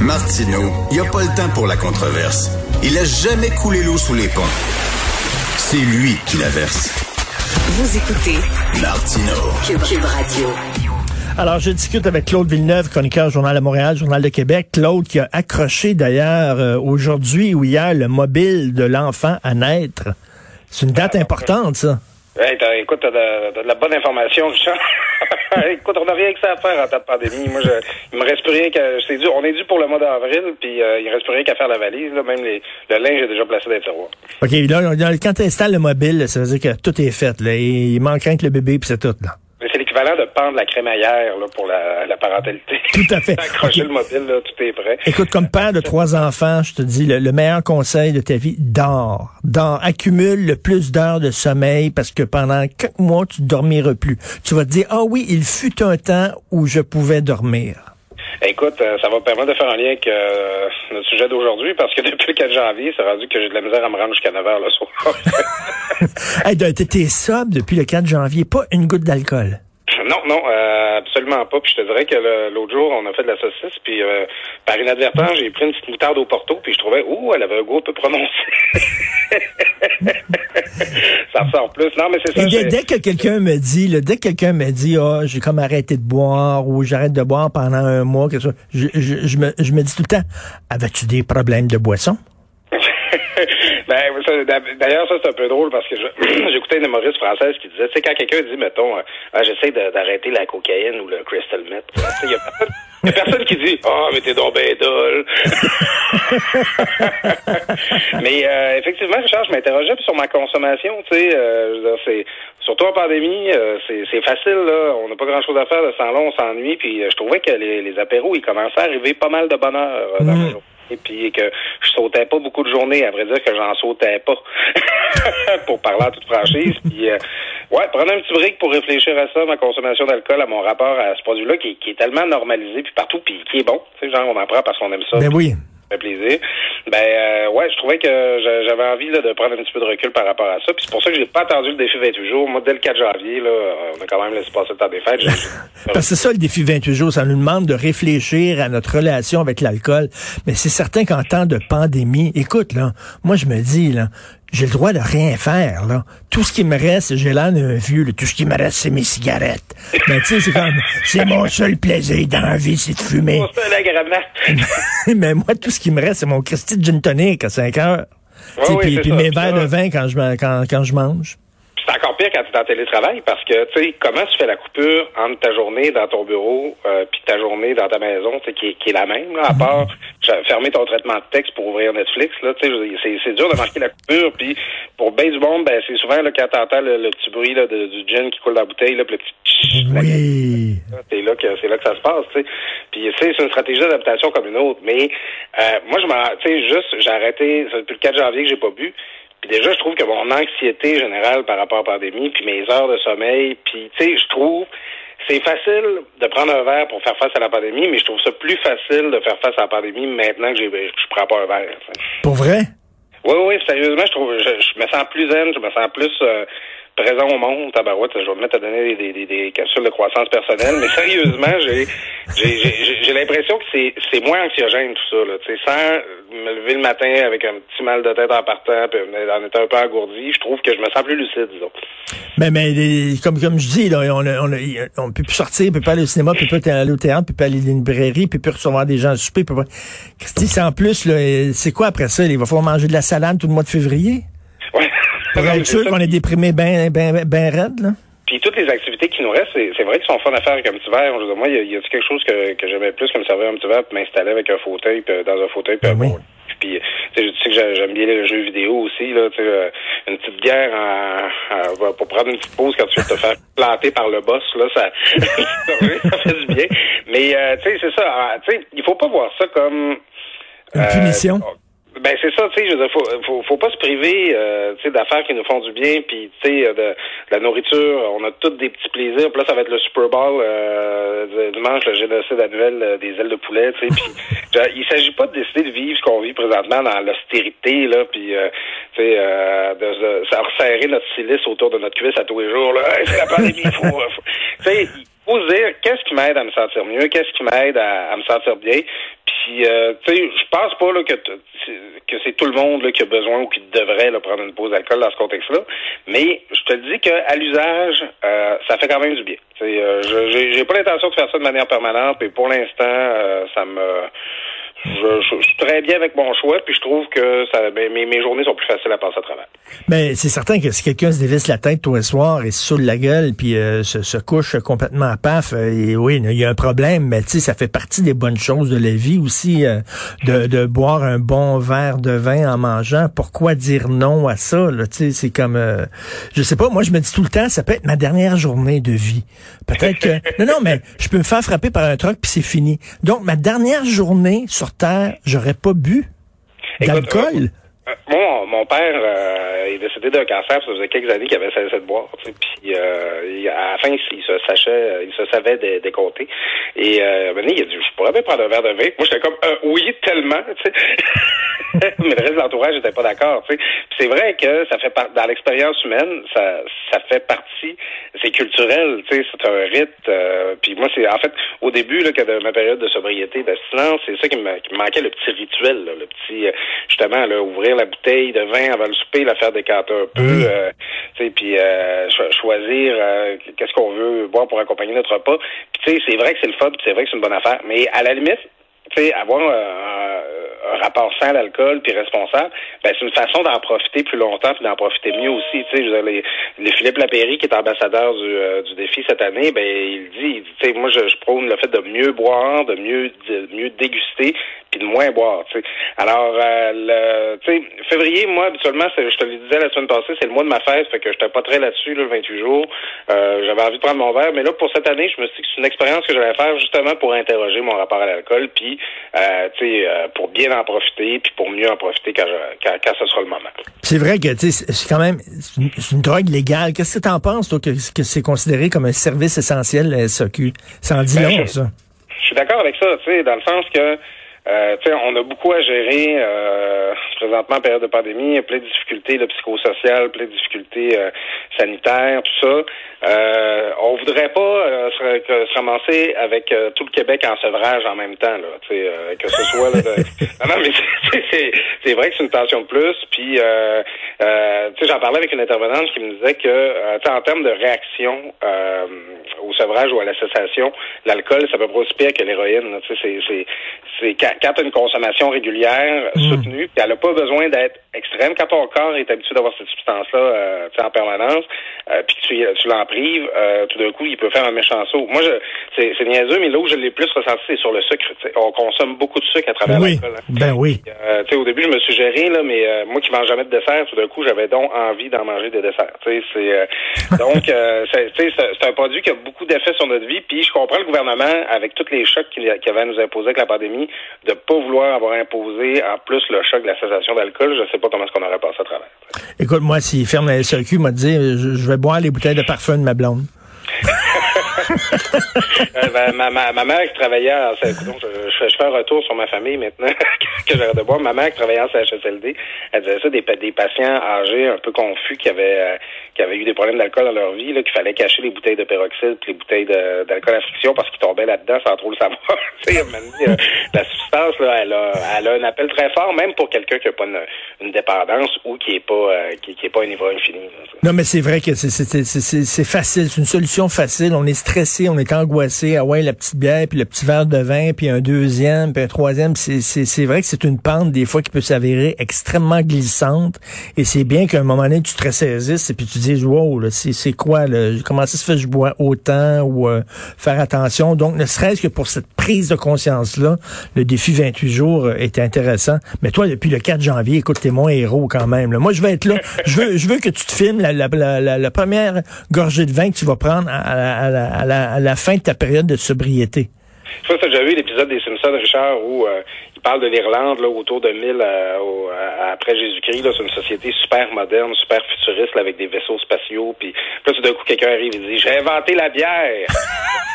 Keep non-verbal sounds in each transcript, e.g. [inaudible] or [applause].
Martineau, il n'y a pas le temps pour la controverse. Il a jamais coulé l'eau sous les ponts. C'est lui qui la verse. Vous écoutez Martineau. Cube, Radio. Alors, je discute avec Claude Villeneuve, chroniqueur Journal de Montréal, Journal de Québec. Claude qui a accroché d'ailleurs euh, aujourd'hui ou hier le mobile de l'enfant à naître. C'est une date importante, ça. Hey, t'as- écoute, t'as de, de la bonne information, Richard. [laughs] écoute, on n'a rien que ça à faire en temps de pandémie. Moi, je, il me reste plus rien qu'à... C'est dû, on est dû pour le mois d'avril, puis euh, il reste plus rien qu'à faire la valise. Là. Même les, le linge est déjà placé dans les tiroirs. OK, là, quand tu installes le mobile, ça veut dire que tout est fait. Là, il manque rien que le bébé, puis c'est tout. Là. L'équivalent de pendre la crémaillère là, pour la, la parentalité. Tout à fait. [laughs] Accrocher Ok. le mobile, là, tout est prêt. Écoute, comme père de trois enfants, je te dis, le, le meilleur conseil de ta vie, dors. Dors. Accumule le plus d'heures de sommeil parce que pendant quelques mois, tu ne dormiras plus. Tu vas te dire, ah oui, il fut un temps où je pouvais dormir. Écoute, euh, ça va me permettre de faire un lien avec euh, notre sujet d'aujourd'hui, parce que depuis le 4 janvier, c'est rendu que j'ai de la misère à me rendre jusqu'à 9 heures le soir. [laughs] Hey, t'étais sobre depuis le 4 janvier, pas une goutte d'alcool. Non, non, euh, absolument pas. Puis je te dirais que l'autre jour, on a fait de la saucisse, puis euh, par inadvertance, j'ai pris une petite moutarde au porto, puis je trouvais, ouh, elle avait un goût un peu prononcé. [laughs] ça ressort plus. Non, mais c'est ça. Et dès, dès que quelqu'un me dit, là, dès que quelqu'un me dit, ah, j'ai comme arrêté de boire ou j'arrête de boire pendant un mois, quelque chose, je, je, je me, je me dis tout le temps, avais-tu des problèmes de boisson? [laughs] ben, d'ailleurs, ça, c'est un peu drôle parce que [clears throat] j'écoutais une humoriste française qui disait, tu sais, quand quelqu'un dit, mettons, euh, ah, j'essaie d'arrêter la cocaïne ou le crystal meth, tu sais, il y a personne, y a personne qui dit, ah, mais t'es donc ben dole. [laughs] mais euh, effectivement, Richard, je m'interrogeais sur ma consommation, tu sais, euh, c'est surtout en pandémie, euh, c'est facile, là, on n'a pas grand-chose à faire de sans long, on s'ennuie, puis euh, je trouvais que les, les apéros, ils commençaient à arriver pas mal de bonheur euh, dans Mm. la journée et puis que je sautais pas beaucoup de journées, à vrai dire que j'en sautais pas, [laughs] pour parler en toute franchise. Puis, euh, ouais, prendre un petit break pour réfléchir à ça, ma consommation d'alcool, à mon rapport à ce produit-là qui, qui est tellement normalisé, puis partout, puis qui est bon. Tu sais, genre, on en prend parce qu'on aime ça. Ben oui. Plaisir. Ben euh, ouais, je trouvais que j'a- j'avais envie là, de prendre un petit peu de recul par rapport à ça. Puis c'est pour ça que j'ai pas attendu le défi 28 jours. Moi, dès le 4 janvier, là, on a quand même laissé passer le temps des fêtes. [laughs] Parce que c'est ça le défi 28 jours, ça nous demande de réfléchir à notre relation avec l'alcool. Mais c'est certain qu'en temps de pandémie, écoute, là, moi je me dis, là, j'ai le droit de rien faire, là. Tout ce qui me reste, j'ai l'air d'un vieux, là. tout ce qui me reste, c'est mes cigarettes. Ben, tu sais, c'est comme, c'est mon seul plaisir dans la vie, c'est de fumer. [laughs] Mais moi, tout ce qui me reste, c'est mon Christy de gin tonic à 5 heures. Ouais, oui, puis ça. mes verres de vin quand je, quand, quand je mange. C'est encore pire quand tu es en télétravail parce que, tu sais, comment tu fais la coupure entre ta journée dans ton bureau euh, puis ta journée dans ta maison, tu sais, qui, est- qui est la même, là, à part ja- fermer ton traitement de texte pour ouvrir Netflix, là, tu sais, c'est, c'est dur de marquer la coupure. Puis pour bien du monde, ben, c'est souvent là, quand t'entends le, le petit bruit là, de- du gin qui coule dans la bouteille, là, puis le petit Oui. c'est là que c'est là que ça se passe, tu sais. Puis tu sais, c'est une stratégie d'adaptation comme une autre. Mais euh, moi, je m'en, tu sais, juste, j'ai arrêté c'est depuis le 4 janvier que j'ai pas bu. Puis déjà, je trouve que mon anxiété générale par rapport à la pandémie, puis mes heures de sommeil, puis tu sais, je trouve c'est facile de prendre un verre pour faire face à la pandémie, mais je trouve ça plus facile de faire face à la pandémie maintenant que j'ai, je prends pas un verre. Pour vrai? Oui, oui, sérieusement, je trouve, je, je me sens plus zen, je me sens plus euh, présent au monde. Tabarouette, je vais me mettre à donner des, des, des, capsules de croissance personnelle, mais sérieusement, j'ai j'ai l'impression que c'est c'est moins anxiogène tout ça, là. Sans me lever le matin avec un petit mal de tête en partant, puis en étant un peu engourdi, je trouve que je me sens plus lucide, disons. Mais, mais comme, comme je dis, là, on, a- on, peut plus sortir, on peut pas aller au cinéma, on peut pas aller au théâtre, on peut pas aller à une librairie, on peut plus recevoir des gens à souper. peut pas- Christy, c'est en plus, c'est quoi après ça? Il va falloir manger de la salade tout le mois de février? Pour être sûr qu'on est déprimé ben, ben, ben raide, là? Puis toutes les activités qui nous restent, c'est vrai qu'ils sont fun à faire avec un petit verre. Moi, il y a, quelque chose que, que j'aimais plus que me servir un petit verre puis m'installer avec un fauteuil, puis, euh, dans un fauteuil, puis Ben un oui. Puis, tu sais, que j'ai- j'aime bien les jeux vidéo aussi, là, tu sais, euh, une petite bière en- en- pour prendre une petite pause quand tu veux te faire [laughs] planter par le boss, là, ça, [laughs] ça fait du bien. Mais, euh, tu sais, c'est ça, ah, tu sais, il faut pas voir ça comme... Une euh, punition? Ben c'est ça, tu sais, je veux dire, faut, faut, faut pas se priver, euh, tu sais, d'affaires qui nous font du bien, puis tu sais, euh, de, de la nourriture, on a tous des petits plaisirs. Puis là, ça va être le Super Bowl euh, dimanche, le génocide annuel euh, des ailes de poulet, tu sais. Puis [laughs] il s'agit pas de décider de vivre ce qu'on vit présentement dans l'austérité, là, puis euh, tu sais, euh, de, de, resserrer notre silice autour de notre cuisse à tous les jours. Là, Hey, c'est la pandémie, faut, faut- tu sais, il faut se dire qu'est-ce qui m'aide à me sentir mieux, qu'est-ce qui m'aide à, à me sentir bien? Puis euh, tu sais, je pense pas là, que, que c'est tout le monde là, qui a besoin ou qui devrait là, prendre une pause d'alcool dans ce contexte-là. Mais je te dis qu'à l'usage, euh, ça fait quand même du bien. Euh, je j'ai pas l'intention de faire ça de manière permanente, mais pour l'instant, euh, ça me je, suis très bien avec mon choix, puis je trouve que ça, ben, mes, mes, journées sont plus faciles à passer à travers. Mais ben, c'est certain que si quelqu'un se dévisse la tête tous les soirs et se saoule la gueule, puis euh, se, couche complètement à paf, euh, et oui, il y a un problème, mais tu sais, ça fait partie des bonnes choses de la vie aussi, euh, de, de, boire un bon verre de vin en mangeant. Pourquoi dire non à ça? Tu sais, c'est comme, je sais pas, moi je me dis tout le temps, ça peut être ma dernière journée de vie. Peut-être que, [laughs] non, non, mais je peux me faire frapper par un truc puis c'est fini. Donc ma dernière journée sur terre, j'aurais pas bu d'alcool. Euh, mon, père euh, est décédé d'un cancer, ça faisait quelques années qu'il avait cessé de boire. Puis euh, à la fin, il se sachait, il se savait dé décompter. Et euh, il a dit Je pourrais bien prendre un verre de vin. Moi j'étais comme oui, tellement, tu sais. [laughs] Mais le reste de l'entourage n'était pas d'accord. Tu sais. C'est vrai que ça fait part dans l'expérience humaine, ça, ça fait partie, c'est culturel, tu sais, c'est un rite. puis moi, c'est en fait au début là, que de ma période de sobriété, d'abstinence, c'est ça qui me, qui me manquait, le petit rituel, là, le petit justement là, ouvrir la bouteille de vin avant le souper, la faire décanter un peu, euh, puis euh, choisir euh, qu'est-ce qu'on veut boire pour accompagner notre repas. Puis tu sais, c'est vrai que c'est le fun, c'est vrai que c'est une bonne affaire, mais à la limite, tu sais, avoir un, rapport sain à l'alcool puis responsable, ben c'est une façon d'en profiter plus longtemps puis d'en profiter mieux aussi. Tu sais, les, les Philippe Lapéry qui est ambassadeur du, du défi cette année, ben il dit, tu sais, moi je, prône le fait de mieux boire, de mieux de mieux déguster de moins boire. sais. Alors, euh, le, tu sais, février, moi, habituellement, je te le disais la semaine passée, c'est le mois de ma fête, fait que j'étais pas très là-dessus, le 28 jours. Euh, j'avais envie de prendre mon verre, mais là, pour cette année, je me suis dit que c'est une expérience que j'allais faire justement pour interroger mon rapport à l'alcool, puis, euh, euh, pour bien en profiter, puis pour mieux en profiter quand, quand, quand ce sera le moment. C'est vrai que, c'est quand même une, drogue légale. Qu'est-ce que tu en penses, toi, que, que c'est considéré comme un service essentiel, la SAQ? Ça en dit ben, long, ça. Je suis d'accord avec ça, dans le sens que euh, on a beaucoup à gérer euh, présentement en période de pandémie, plein de difficultés le psychosociales, plein de difficultés euh, sanitaires, tout ça. Euh, on voudrait pas euh, se, se, ramasser avec euh, tout le Québec en sevrage en même temps, là, euh, que ce soit là, [laughs] non, mais c'est vrai que c'est une tension de plus. Puis euh, j'en parlais avec une intervenante qui me disait que en termes de réaction au sevrage ou à la cessation, l'alcool, ça peut pas aussi pire que l'héroïne. C'est quand, quand tu as une consommation régulière, mm. soutenue, puis elle n'a pas besoin d'être extrême. Quand ton corps est habitué d'avoir cette substance-là euh, en permanence, euh, puis que tu, tu l'en prives, euh, tout d'un coup, il peut faire un méchant saut. Moi, c'est, c'est niaiseux, mais là où je l'ai plus ressenti, c'est sur le sucre. On consomme beaucoup de sucre à travers oui. l'alcool. Hein. Ben oui. Euh, au début, je me suis géré, là, mais euh, moi qui mange jamais de dessert, tout d'un coup, j'avais donc envie d'en manger des desserts. C'est, [laughs] donc, c'est, c'est un produit qui a beaucoup d'effets sur notre vie. Puis je comprends le gouvernement, avec tous les chocs qu'il, avait à nous imposer avec la pandémie, de pas vouloir avoir imposé en plus le choc de la cessation d'alcool. Je sais pas comment est-ce qu'on aurait passé à travers. Écoute, moi, s'il ferme la SRQ, m'a dit, je, je vais boire les bouteilles de parfum ma blonde. [laughs] Euh, ma, ma, ma, mère qui travaillait en je, je, fais un retour sur ma famille maintenant [laughs] que j'aurais de boire. Ma mère qui travaillait en CHSLD, elle disait ça des, des patients âgés un peu confus qui avaient euh, qui avaient eu des problèmes d'alcool dans leur vie, qu'il fallait cacher les bouteilles de peroxyde et les bouteilles d'alcool à friction parce qu'ils tombaient là-dedans sans trop le savoir. [laughs] Euh, la substance, là, elle a, un appel très fort, même pour quelqu'un qui n'a pas une, dépendance ou qui n'est pas qui, qui pas un niveau infini. non, mais c'est vrai que c'est facile, c'est une solution facile. On est stressé, on est angoissé. Ah ouais, la petite bière, puis le petit verre de vin, puis un deuxième, puis un troisième. C'est vrai que c'est une pente, des fois, qui peut s'avérer extrêmement glissante. Et c'est bien qu'à un moment donné, tu te ressaisisses et puis tu c'est quoi, là, comment ça se fait que je bois autant ou euh, faire attention? Donc, ne serait-ce que pour cette prise de conscience-là, le défi 28 jours euh, est intéressant. Mais toi, depuis le 4 janvier, écoute, t'es mon héros quand même. Là. Moi, je vais être là. je veux, je veux que tu te filmes la, la, la, première gorgée de vin que tu vas prendre à la fin de ta période de sobriété. Je sais pas si déjà vu l'épisode des Simpsons, Richard, où euh, il parle de l'Irlande là, autour de 1000 euh, après Jésus-Christ. C'est une société super moderne, super futuriste, avec des vaisseaux spatiaux. Puis là, tout d'un coup, quelqu'un arrive et dit J'ai inventé la bière.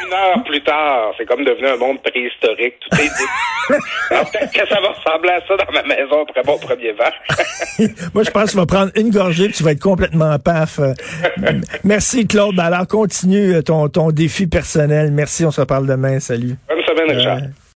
Une heure plus tard, c'est comme devenu un monde préhistorique. Tout est dit. [laughs] peut-être que ça va ressembler à ça dans ma maison après mon premier verre. [laughs] Moi, je pense que tu vas prendre une gorgée et tu vas être complètement paf. [laughs] Merci, Claude. Ben, alors, continue ton, ton défi personnel. Merci. On se reparle demain. Salut. Bonne semaine, Richard.